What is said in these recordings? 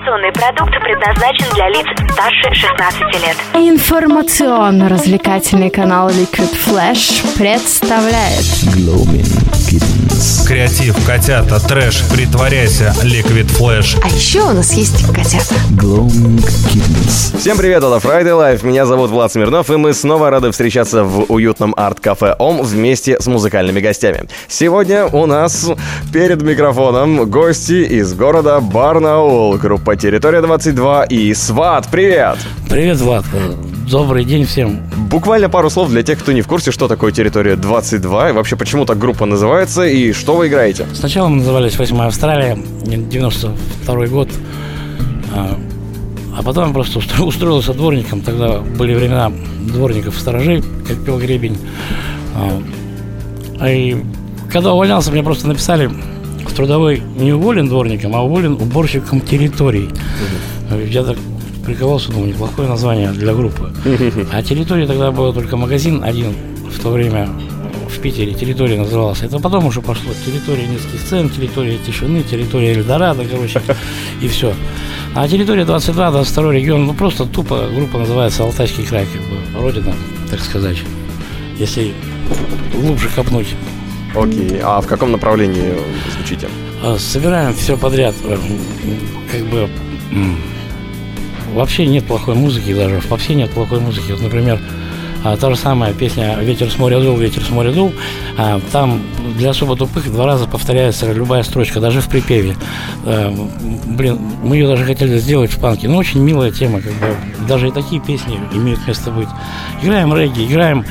Информационный продукт предназначен для лиц старше 16 лет. Информационно-развлекательный канал Liquid Flash представляет Gloaming Kittens. Креатив, котята, трэш, притворяйся, Liquid Flash. А еще у нас есть котята. Gloaming Kittens. Всем привет, это Friday Life, меня зовут Влад Смирнов, и мы снова рады встречаться в уютном арт-кафе ОМ вместе с музыкальными гостями. Сегодня у нас перед микрофоном гости из города Барнаул, группа «Территория 22» и «Сват». Привет! Привет, Влад. Добрый день всем. Буквально пару слов для тех, кто не в курсе, что такое «Территория 22» и вообще почему так группа называется и что вы играете. Сначала мы назывались «Восьмая Австралия», 92 год. А, а потом просто устро- устроился дворником. Тогда были времена дворников-сторожей, как пел Гребень. А, а и когда увольнялся, мне просто написали трудовой не уволен дворником, а уволен уборщиком территорий. Я так прикололся, думаю, неплохое название для группы. А территория тогда был только магазин один в то время в Питере территория называлась. Это потом уже пошло. Территория низких цен, территория тишины, территория Эльдорадо, короче, и все. А территория 22, 22 регион, ну просто тупо группа называется Алтайский край, как бы, родина, так сказать. Если глубже копнуть. Окей, а в каком направлении звучите? А, Собираем все подряд. э, Как бы вообще нет плохой музыки даже. Вообще нет плохой музыки. Вот, например, а, та же самая песня «Ветер с моря дул, ветер с моря дул». а, Там для особо тупых два раза повторяется любая строчка, даже в припеве. А, Блин, мы ее даже хотели сделать в панке. Но очень милая тема, как бы. Даже и такие песни имеют место быть. Играем регги, играем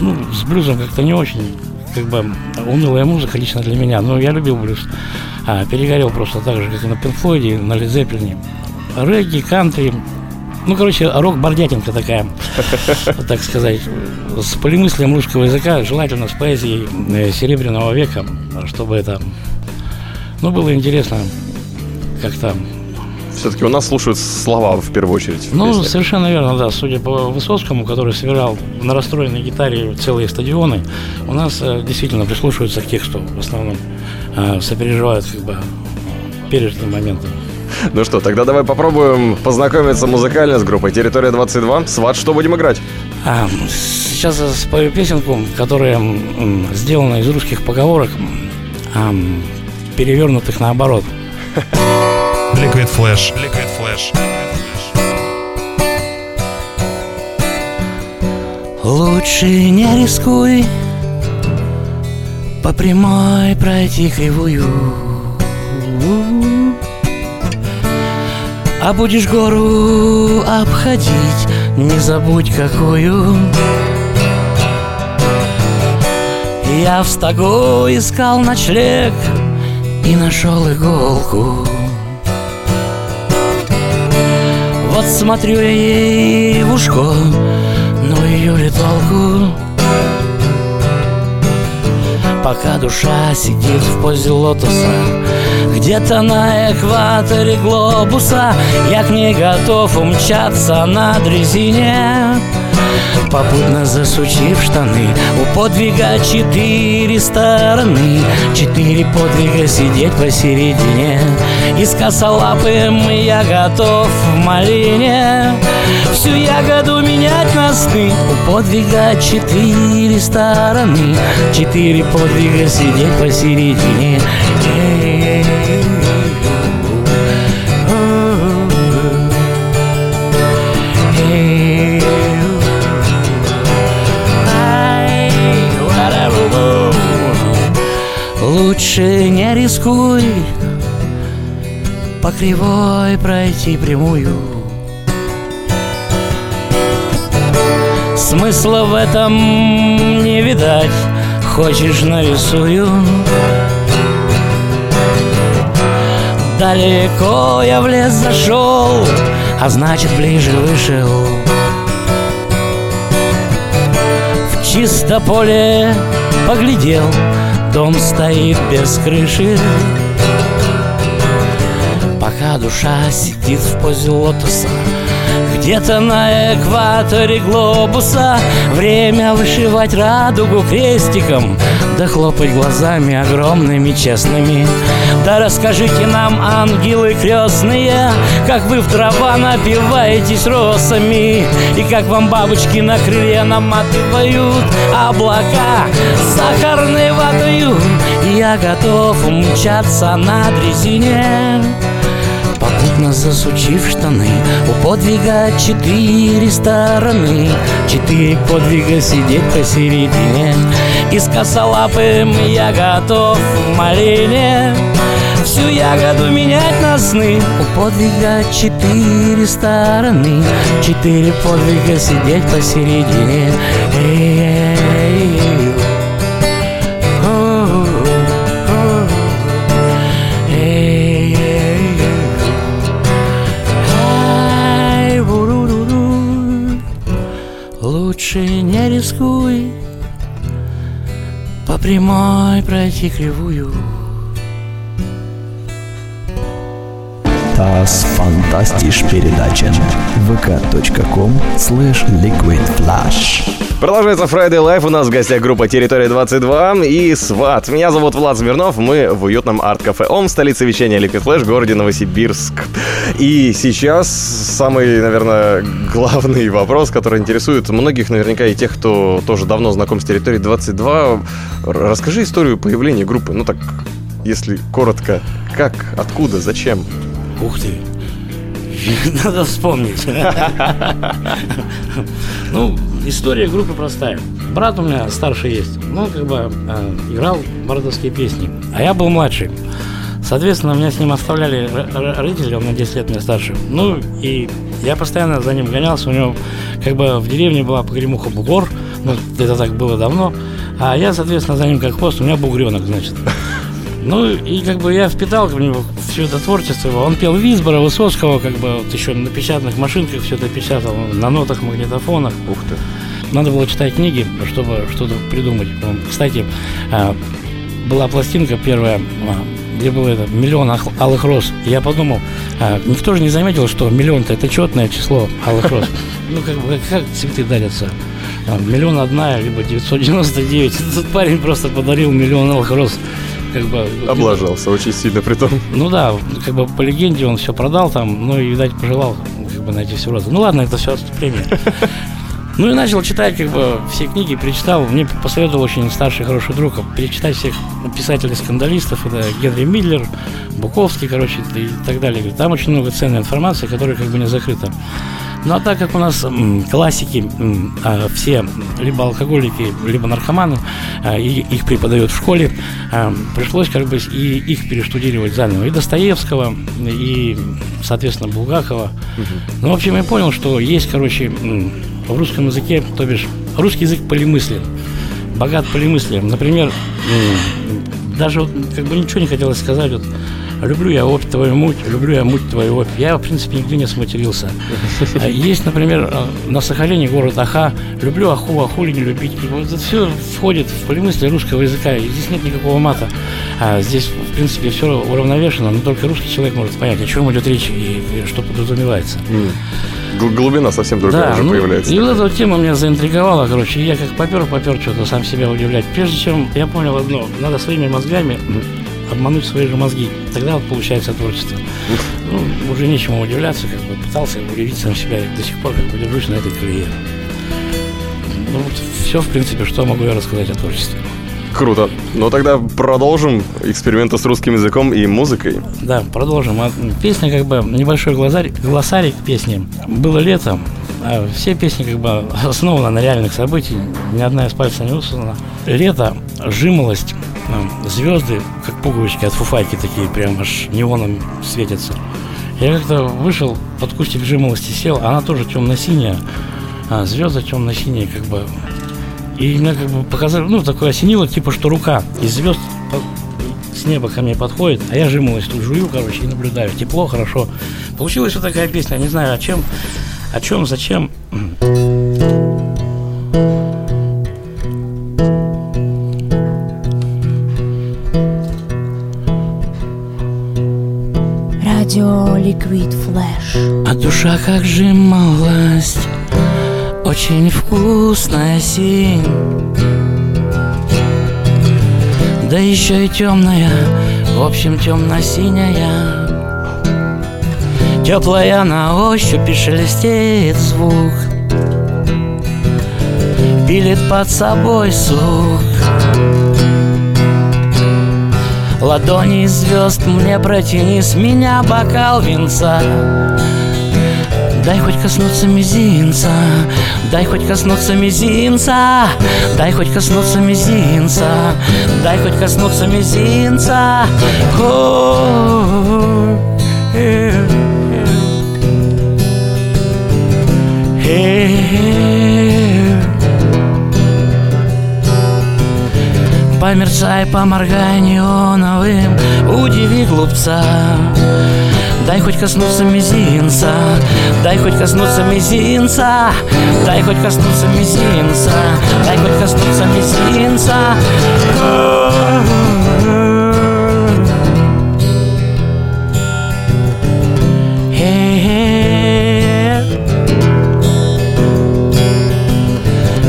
ну, с блюзом как-то не очень, как бы унылая музыка лично для меня, но я любил блюз. А, перегорел просто так же, как и на Пинфлойде, на Лидзеппелине. Регги, кантри, ну, короче, рок-бордятинка такая, так сказать, с полимыслием русского языка, желательно с поэзией э, Серебряного века, чтобы это, ну, было интересно как-то Все-таки у нас слушают слова в первую очередь. в ну, песнях. совершенно верно, да. Судя по Высоцкому, который собирал на расстроенной гитаре целые стадионы, у нас э, действительно прислушиваются к тексту в основном, э, сопереживают как бы пережитым моментом. Ну что, тогда давай попробуем познакомиться музыкально с группой «Территория 22». Сват, что будем играть? А, сейчас я спою песенку, которая сделана из русских поговорок, ам, перевернутых наоборот. Liquid Flash. Liquid Flash. Лучше не рискуй По прямой пройти кривую А будешь гору обходить Не забудь какую Я в стогу искал ночлег И нашел иголку Вот смотрю я ей в ушко но ее ли толку? Пока душа сидит в позе лотоса Где-то на экваторе глобуса Я к ней готов умчаться на дрезине Попутно засучив штаны У подвига четыре стороны. Четыре подвига сидеть посередине. И с косолапым я готов в малине Всю ягоду менять на сны. У подвига четыре стороны. Четыре подвига сидеть посередине Лучше не рискуй По кривой пройти прямую. Смысла в этом не видать Хочешь нарисую. Далеко я в лес зашел А значит ближе вышел. В чисто поле поглядел Дом стоит без крыши. Пока душа сидит в позе лотоса где-то на экваторе глобуса Время вышивать радугу крестиком. Да хлопать глазами огромными честными. Да расскажите нам, ангелы крестные Как вы в дрова напиваетесь росами. И как вам бабочки на крылья наматывают Облака сахарной водою. Я готов умчаться на дрезине засучив штаны У подвига четыре стороны Четыре подвига сидеть посередине И с косолапым я готов в малине. Всю ягоду менять на сны. У подвига четыре стороны Четыре подвига сидеть посередине Эй-эй-эй. Лучше не рискуй По прямой пройти кривую Das Fantastisch передача vk.com slash liquidflash Продолжается Friday Life. У нас в гостях группа Территория 22 и Сват. Меня зовут Влад Смирнов. Мы в уютном арт-кафе ОМ, столице вещания Liquid Flash, городе Новосибирск. И сейчас самый, наверное, главный вопрос, который интересует многих, наверняка и тех, кто тоже давно знаком с Территорией 22. Расскажи историю появления группы. Ну так, если коротко, как, откуда, зачем? Ух ты Надо вспомнить Ну, история группы простая Брат у меня старший есть Ну, как бы э, играл бардовские песни А я был младший Соответственно, меня с ним оставляли родители, он на 10 лет меня старше. Ну, и я постоянно за ним гонялся. У него, как бы, в деревне была погремуха бугор. Ну, это так было давно. А я, соответственно, за ним как хвост. У меня бугренок, значит. Ну, и как бы я впитал в него все это творчество. его. Он пел Висбора, Высоцкого, как бы вот еще на печатных машинках все это печатал, на нотах, магнитофонах. Ух ты. Надо было читать книги, чтобы что-то придумать. Кстати, а, была пластинка первая, а, где было это миллион алых роз. Я подумал, а, никто же не заметил, что миллион-то это четное число алых роз. Ну, как бы, как цветы дарятся. Миллион одна, либо 999. Этот парень просто подарил миллион алых роз. Как бы, Облажался очень сильно при том. ну да, как бы по легенде он все продал там, ну и, видать, пожелал как бы найти все розы. Ну ладно, это все отступление. Ну и начал читать как бы все книги, перечитал. Мне посоветовал очень старший хороший друг перечитать всех писателей-скандалистов. Это Генри Миллер, Буковский, короче, и так далее. Там очень много ценной информации, которая как бы не закрыта. Ну а так как у нас классики а, все либо алкоголики, либо наркоманы, а, и их преподают в школе, а, пришлось как бы и их перештудировать заново. И Достоевского, и, соответственно, Булгакова. Ну, в общем, я понял, что есть, короче, в русском языке, то бишь, русский язык полимыслен, богат полимыслием. Например, даже как бы ничего не хотелось сказать, вот, люблю я опь твою муть, люблю я муть твою опь. Я, в принципе, нигде не сматерился. А Есть, например, э, на Сахалине город Аха, люблю Аху, а хули не любить. Это все входит в полимыслие русского языка, и здесь нет никакого мата. А здесь, в принципе, все уравновешено, но только русский человек может понять, о чем идет речь и, и что подразумевается. Гл- Глубина совсем другая уже ну, появляется. И вот эта вот тема меня заинтриговала, короче. И я как попер, попер что-то сам себя удивлять. Прежде чем я понял одно, надо своими мозгами обмануть свои же мозги. Тогда вот получается творчество. Ну, уже нечему удивляться, как бы пытался удивить сам себя и до сих пор как бы держусь на этой колее. Ну, вот все, в принципе, что могу я рассказать о творчестве. Круто. Ну тогда продолжим эксперименты с русским языком и музыкой. Да, продолжим. А, Песня, как бы, небольшой глазарь, глоссарий к песне. Было лето, а все песни, как бы, основаны на реальных событиях. Ни одна из пальца не высунута. Лето, жимолость, звезды, как пуговички от фуфайки такие, прям аж неоном светятся. Я как-то вышел, под кустик жимолости сел, она тоже темно-синяя, а звезды темно-синие, как бы. И мне как бы показали, ну, такое осенило, типа, что рука из звезд с неба ко мне подходит, а я жимолость тут жую, короче, и наблюдаю. Тепло, хорошо. Получилась вот такая песня, не знаю, о чем, о чем, зачем. Радио Ликвид Флэш. А душа как же малость Очень вкусная синь. Да еще и темная В общем темно-синяя. Теплая на ощупь и шелестеет звук. Пилит под собой сук Ладони звезд мне протяни с меня бокал винца Дай хоть коснуться мизинца Дай хоть коснуться мизинца Дай хоть коснуться мизинца Дай хоть коснуться мизинца. О, э, э, э. Померцай, поморгай неоновым Удиви глупца. Дай хоть коснуться мизинца. Дай хоть коснуться мизинца. Дай хоть коснуться мизинца. Дай хоть коснуться мизинца.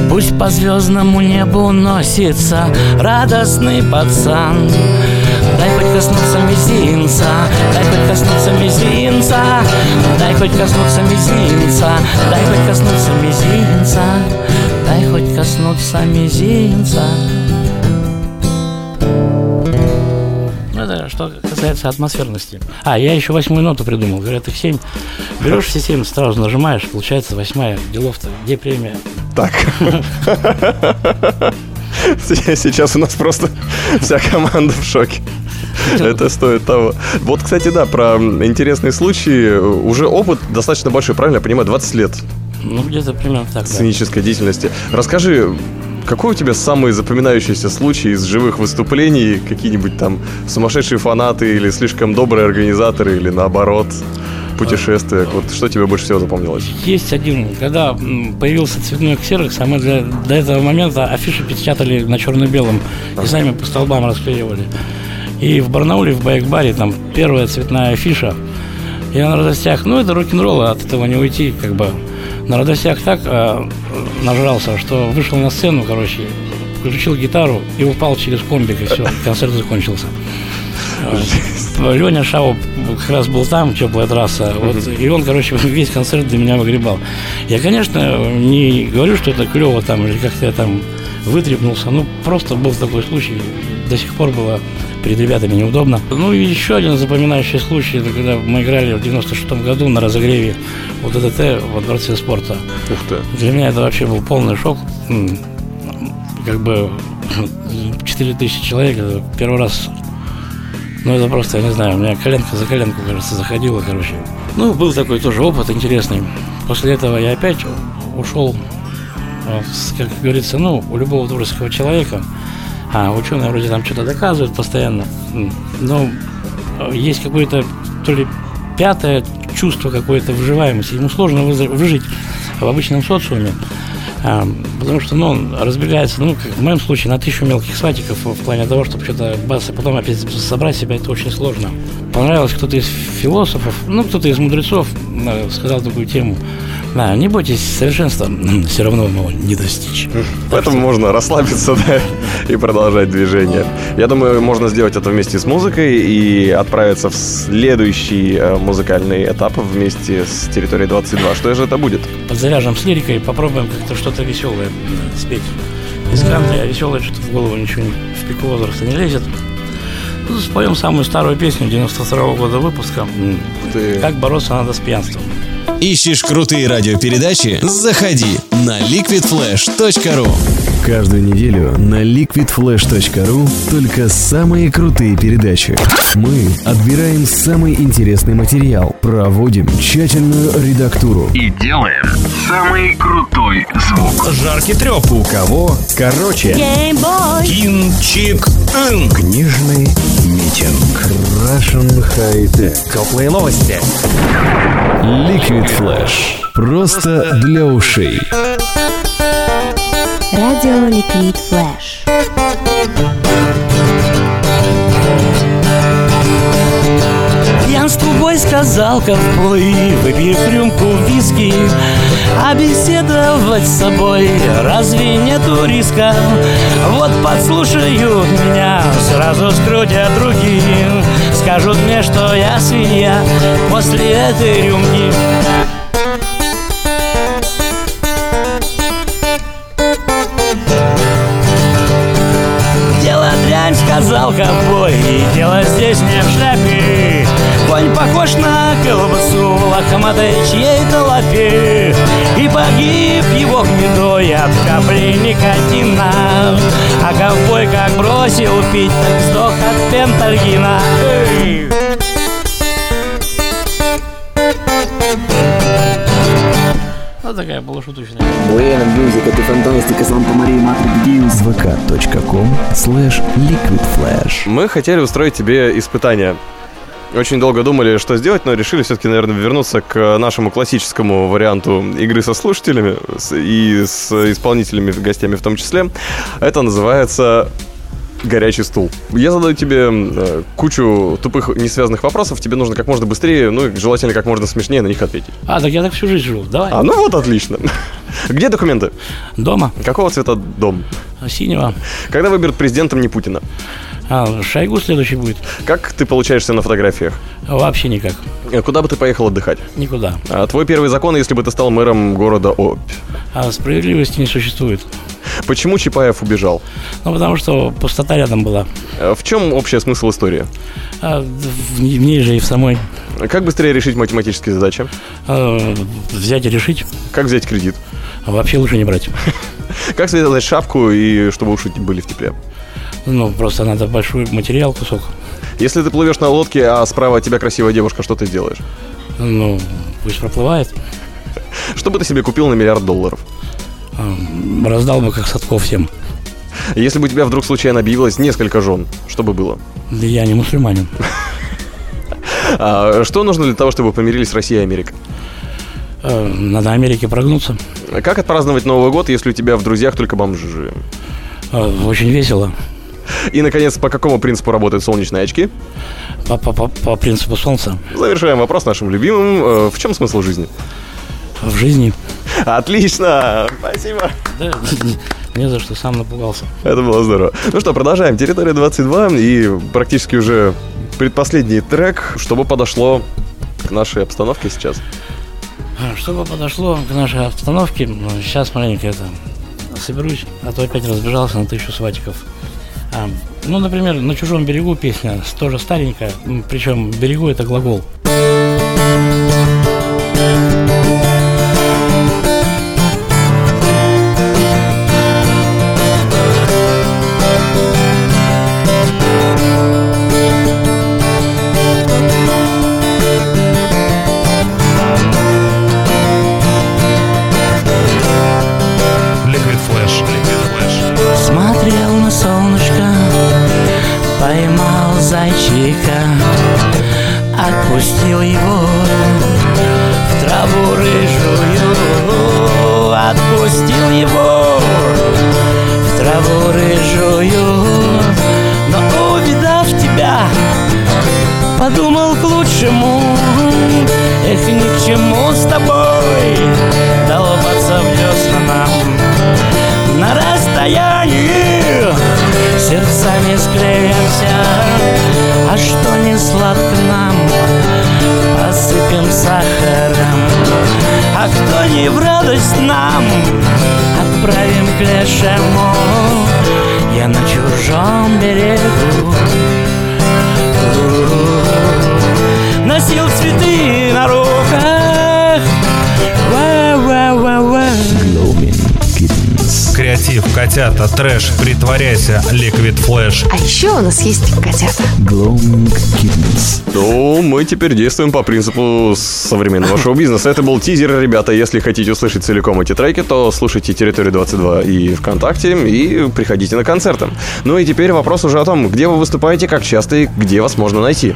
Пусть по звездному небу носится радостный пацан Дай хоть коснуться мизинца, дай хоть коснуться мизинца Дай хоть коснуться мизинца, дай хоть коснуться мизинца Дай хоть коснуться мизинца Ну, Это что касается атмосферности. А, я еще восьмую ноту придумал. Говорят, их семь. Берешь все семь, сразу нажимаешь, получается восьмая. Делов-то, где премия? Так. Сейчас у нас просто вся команда в шоке. Это стоит того. Вот, кстати, да, про интересные случаи. Уже опыт достаточно большой, правильно я понимаю, 20 лет Ну, где-то примерно так, да. сценической деятельности. Расскажи, какой у тебя самый запоминающийся случай из живых выступлений? Какие-нибудь там сумасшедшие фанаты или слишком добрые организаторы, или наоборот, путешествия? Вот что тебе больше всего запомнилось? Есть один, когда появился цветной ксерокс, а мы для, до этого момента афиши печатали на черно-белом и сами по столбам расклеивали. И в Барнауле, в Байк-баре, там первая цветная афиша. Я на радостях, ну это рок-н-ролл, от этого не уйти, как бы. На радостях так а, нажрался, что вышел на сцену, короче, включил гитару и упал через комбик, и все, концерт закончился. Леня Шау как раз был там, теплая трасса, вот, и он, короче, весь концерт для меня выгребал. Я, конечно, не говорю, что это клево там, или как-то я там вытрепнулся, ну, просто был такой случай, до сих пор было перед ребятами неудобно. Ну, и еще один запоминающий случай, это когда мы играли в 96 году на разогреве вот ДТТ во Дворце спорта. Ух ты. Для меня это вообще был полный шок. Как бы 4000 человек, это первый раз ну, это просто, я не знаю, у меня коленка за коленку, кажется, заходила, короче. Ну, был такой тоже опыт интересный. После этого я опять ушел, с, как говорится, ну, у любого творческого человека, а ученые вроде там что-то доказывают постоянно, но э, есть какое-то то ли пятое чувство какое-то выживаемости. Ему сложно выжить в обычном социуме. А, потому что, ну, он разбегается, ну, как в моем случае, на тысячу мелких сватиков в плане того, чтобы что-то бац, а потом опять собрать себя, это очень сложно. Понравилось кто-то из философов, ну, кто-то из мудрецов э, сказал такую тему. Да, не бойтесь совершенства, все равно его не достичь. Поэтому можно расслабиться, да, и продолжать движение. Я думаю, можно сделать это вместе с музыкой и отправиться в следующий э, музыкальный этап вместе с территорией 22. Что же это будет? Подзаряжем с лирикой, попробуем как-то что-то веселое э, спеть. Из кантри, а веселое что-то в голову ничего не, в пику возраста не лезет. Ну, споем самую старую песню 92 года выпуска. Ты... Как бороться надо с пьянством. Ищешь крутые радиопередачи? Заходи на liquidflash.ru Каждую неделю на liquidflash.ru только самые крутые передачи. Мы отбираем самый интересный материал, проводим тщательную редактуру. И делаем самый крутой звук. Жаркий треп. У кого короче. Кинчик. Ин. Книжный митинг. Russian High Tech. Теплые новости. Liquid Flash. Просто для ушей. Радио Ликвид. Я Нас с тобой сказал ковбой Выпив рюмку виски А беседовать с собой Разве нету риска? Вот подслушают меня Сразу скрутят руки Скажут мне, что я свинья После этой рюмки сказал ковбой И дело здесь не в шляпе Конь похож на колбасу Лохматой чьей-то лапе. И погиб его гнедой От капли никотина. А ковбой как бросил пить Так сдох от пентальгина. Эй! Вот такая полушуточная. Buena music, это фантастика, Santa María Madre de Dios. vk.com slash liquidflash. Мы хотели устроить тебе испытание. Очень долго думали, что сделать, но решили все-таки, наверное, вернуться к нашему классическому варианту игры со слушателями и с исполнителями, гостями в том числе. Это называется горячий стул. Я задаю тебе э, кучу тупых, несвязанных вопросов. Тебе нужно как можно быстрее, ну и желательно как можно смешнее на них ответить. А, так я так всю жизнь живу. Давай. А, ну вот отлично. Где документы? Дома. Какого цвета дом? Синего. Когда выберут президентом не Путина? А, Шойгу следующий будет. Как ты получаешься на фотографиях? Вообще никак. Э, Куда бы ты поехал отдыхать? Никуда. А твой первый закон, если бы ты стал мэром города Обь. А справедливости не существует. Почему Чапаев убежал? Ну, потому что пустота рядом была. Э, В чем общий смысл истории? А в, ней- в ней же и в самой. Как быстрее решить математические задачи? А, взять и решить. Как взять кредит? А вообще лучше не брать. Как связать шапку и чтобы уши были в тепле? Ну, просто надо большой материал, кусок. Если ты плывешь на лодке, а справа от тебя красивая девушка, что ты сделаешь? Ну, пусть проплывает. Что бы ты себе купил на миллиард долларов? Раздал бы как Садков всем. Если бы у тебя вдруг случайно объявилось несколько жен, что бы было? Да я не мусульманин. А что нужно для того, чтобы помирились Россия и Америка? Надо Америке прогнуться. Как отпраздновать Новый год, если у тебя в друзьях только бомжи? А, Очень весело. И, наконец, по какому принципу работают солнечные очки? По, по- по- по принципу солнца. Завершаем вопрос нашим любимым. Э, В чем смысл жизни? В жизни. Отлично! Спасибо! Да, не за что, сам напугался. Это было здорово. Ну что, продолжаем. Территория 22 и практически уже предпоследний трек, чтобы подошло к нашей обстановке сейчас. Чтобы подошло к нашей обстановке, ну, сейчас маленько это соберусь, а то опять разбежался на тысячу сватиков. А, ну, например, на чужом берегу песня тоже старенькая, причем берегу это глагол. Сахаром. А кто не в радость нам Отправим к лешему. Я на чужом берегу. Носил цветы на руках Креатив, котята, трэш, притворяйся, Liquid Flash. А еще у нас есть котята. Glowing Kittens. Ну, мы теперь действуем по принципу современного шоу-бизнеса. Это был тизер, ребята. Если хотите услышать целиком эти треки, то слушайте «Территорию 22» и ВКонтакте, и приходите на концерты. Ну и теперь вопрос уже о том, где вы выступаете, как часто и где вас можно найти.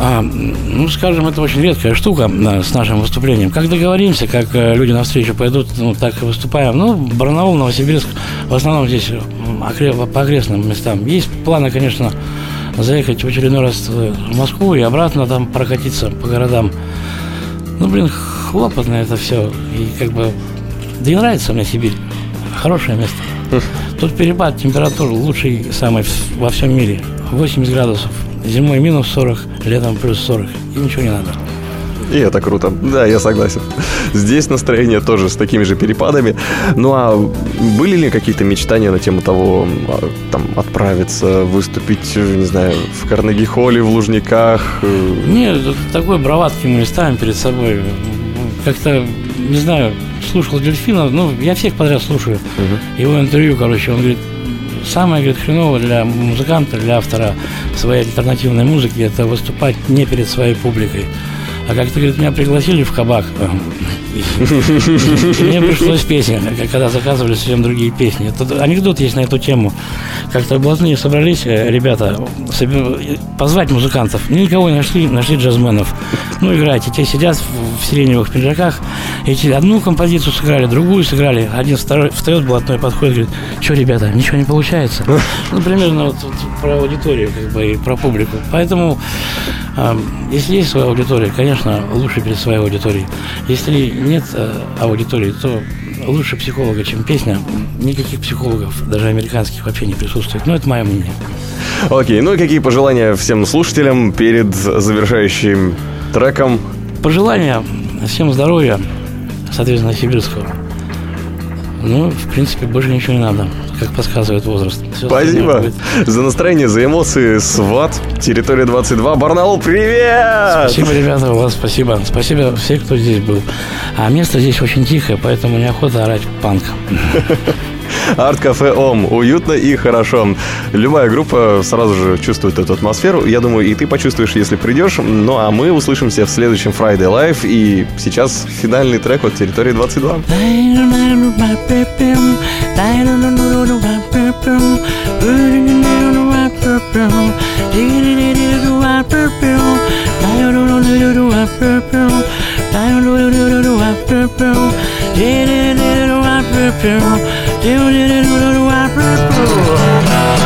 А, ну, скажем, это очень редкая штука да, с нашим выступлением. Как договоримся, как э, люди навстречу пойдут, ну, так и выступаем. Ну, Барнаул, Новосибирск, в основном здесь окре- по окрестным местам. Есть планы, конечно, заехать в очередной раз в Москву и обратно там прокатиться по городам. Ну, блин, хлопотно это все. И как бы... Да и нравится мне Сибирь. Хорошее место. Тут перепад температур лучший самый во всем мире. 80 градусов. Зимой минус 40, летом плюс 40. И ничего не надо. И это круто. Да, я согласен. Здесь настроение тоже с такими же перепадами. Ну а были ли какие-то мечтания на тему того, а, там, отправиться, выступить, не знаю, в Карнеги-холле, в Лужниках? Нет, такой браватки мы не ставим перед собой. Как-то, не знаю, слушал Дельфина, ну, я всех подряд слушаю. Угу. Его интервью, короче, он говорит, самое, говорит, хреново для музыканта, для автора своей альтернативной музыки, это выступать не перед своей публикой. А как-то, говорит, меня пригласили в кабак. Мне пришлось песня, когда заказывали совсем другие песни. Тут анекдот есть на эту тему. Как-то Блатные собрались э, ребята позвать музыкантов. Никого не нашли, нашли джазменов. Ну, играйте. Те сидят в сиреневых пиджаках. Эти одну композицию сыграли, другую сыграли. Один второй встает блатной, подходит, говорит, что, ребята, ничего не получается. Ну, примерно вот, вот про аудиторию, как бы, и про публику. Поэтому, э, если есть своя аудитория, конечно, лучше перед своей аудиторией. Если нет э, аудитории, то лучше психолога, чем песня. Никаких психологов, даже американских, вообще не присутствует. Но это мое мнение. Окей, ну и какие пожелания всем слушателям перед завершающим треком? Пожелания всем здоровья, соответственно, сибирского. Ну, в принципе, больше ничего не надо, как подсказывает возраст. Все Спасибо за настроение, за эмоции. Сват, территория 22, Барнаул, привет! Спасибо, ребята, у вас спасибо. Спасибо всем, кто здесь был. А место здесь очень тихое, поэтому неохота орать панк. Арт-кафе ОМ. Уютно и хорошо. Любая группа сразу же чувствует эту атмосферу. Я думаю, и ты почувствуешь, если придешь. Ну, а мы услышимся в следующем Friday Live. И сейчас финальный трек от территории 22.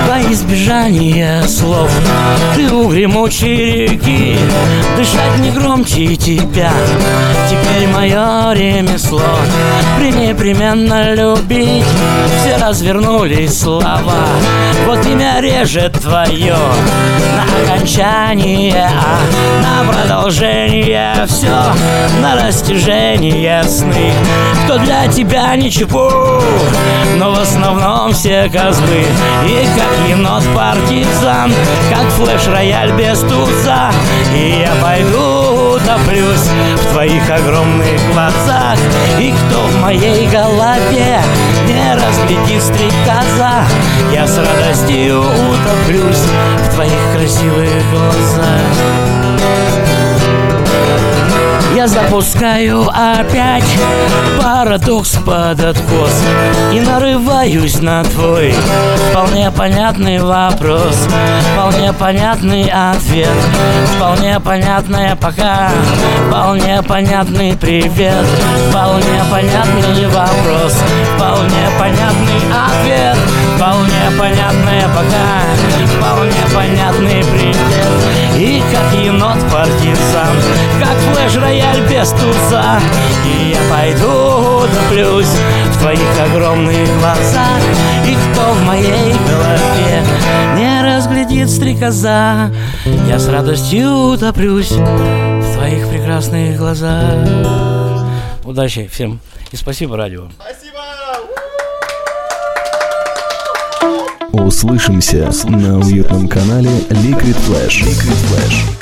Во избежание слов Ты у гремучей реки Дышать не громче тебя. Теперь мое ремесло Пренепременно любить. Все развернулись слова Вот имя режет твое На окончание, а на продолжение. Все на растяжение сны. Кто для тебя ничего Но в основном все козлы. И как енот партизан Как флеш-рояль без туза. И я пойду утоплюсь В твоих огромных глазах. И кто в моей голове Не разглядит стрекоза Я с радостью утоплюсь В твоих красивых глазах я запускаю опять парадокс под откос И нарываюсь на твой вполне понятный вопрос Вполне понятный ответ Вполне понятное пока Вполне понятный привет Вполне понятный вопрос Вполне понятный ответ Вполне понятное пока Вполне понятный привет. И как енот партизан Как флеш-рояль рояль без туза И я пойду утоплюсь в твоих огромных глазах И кто в моей голове не разглядит стрекоза Я с радостью утоплюсь в твоих прекрасных глазах Удачи всем и спасибо радио. Спасибо! Услышимся на уютном канале Liquid Flash. Liquid Flash.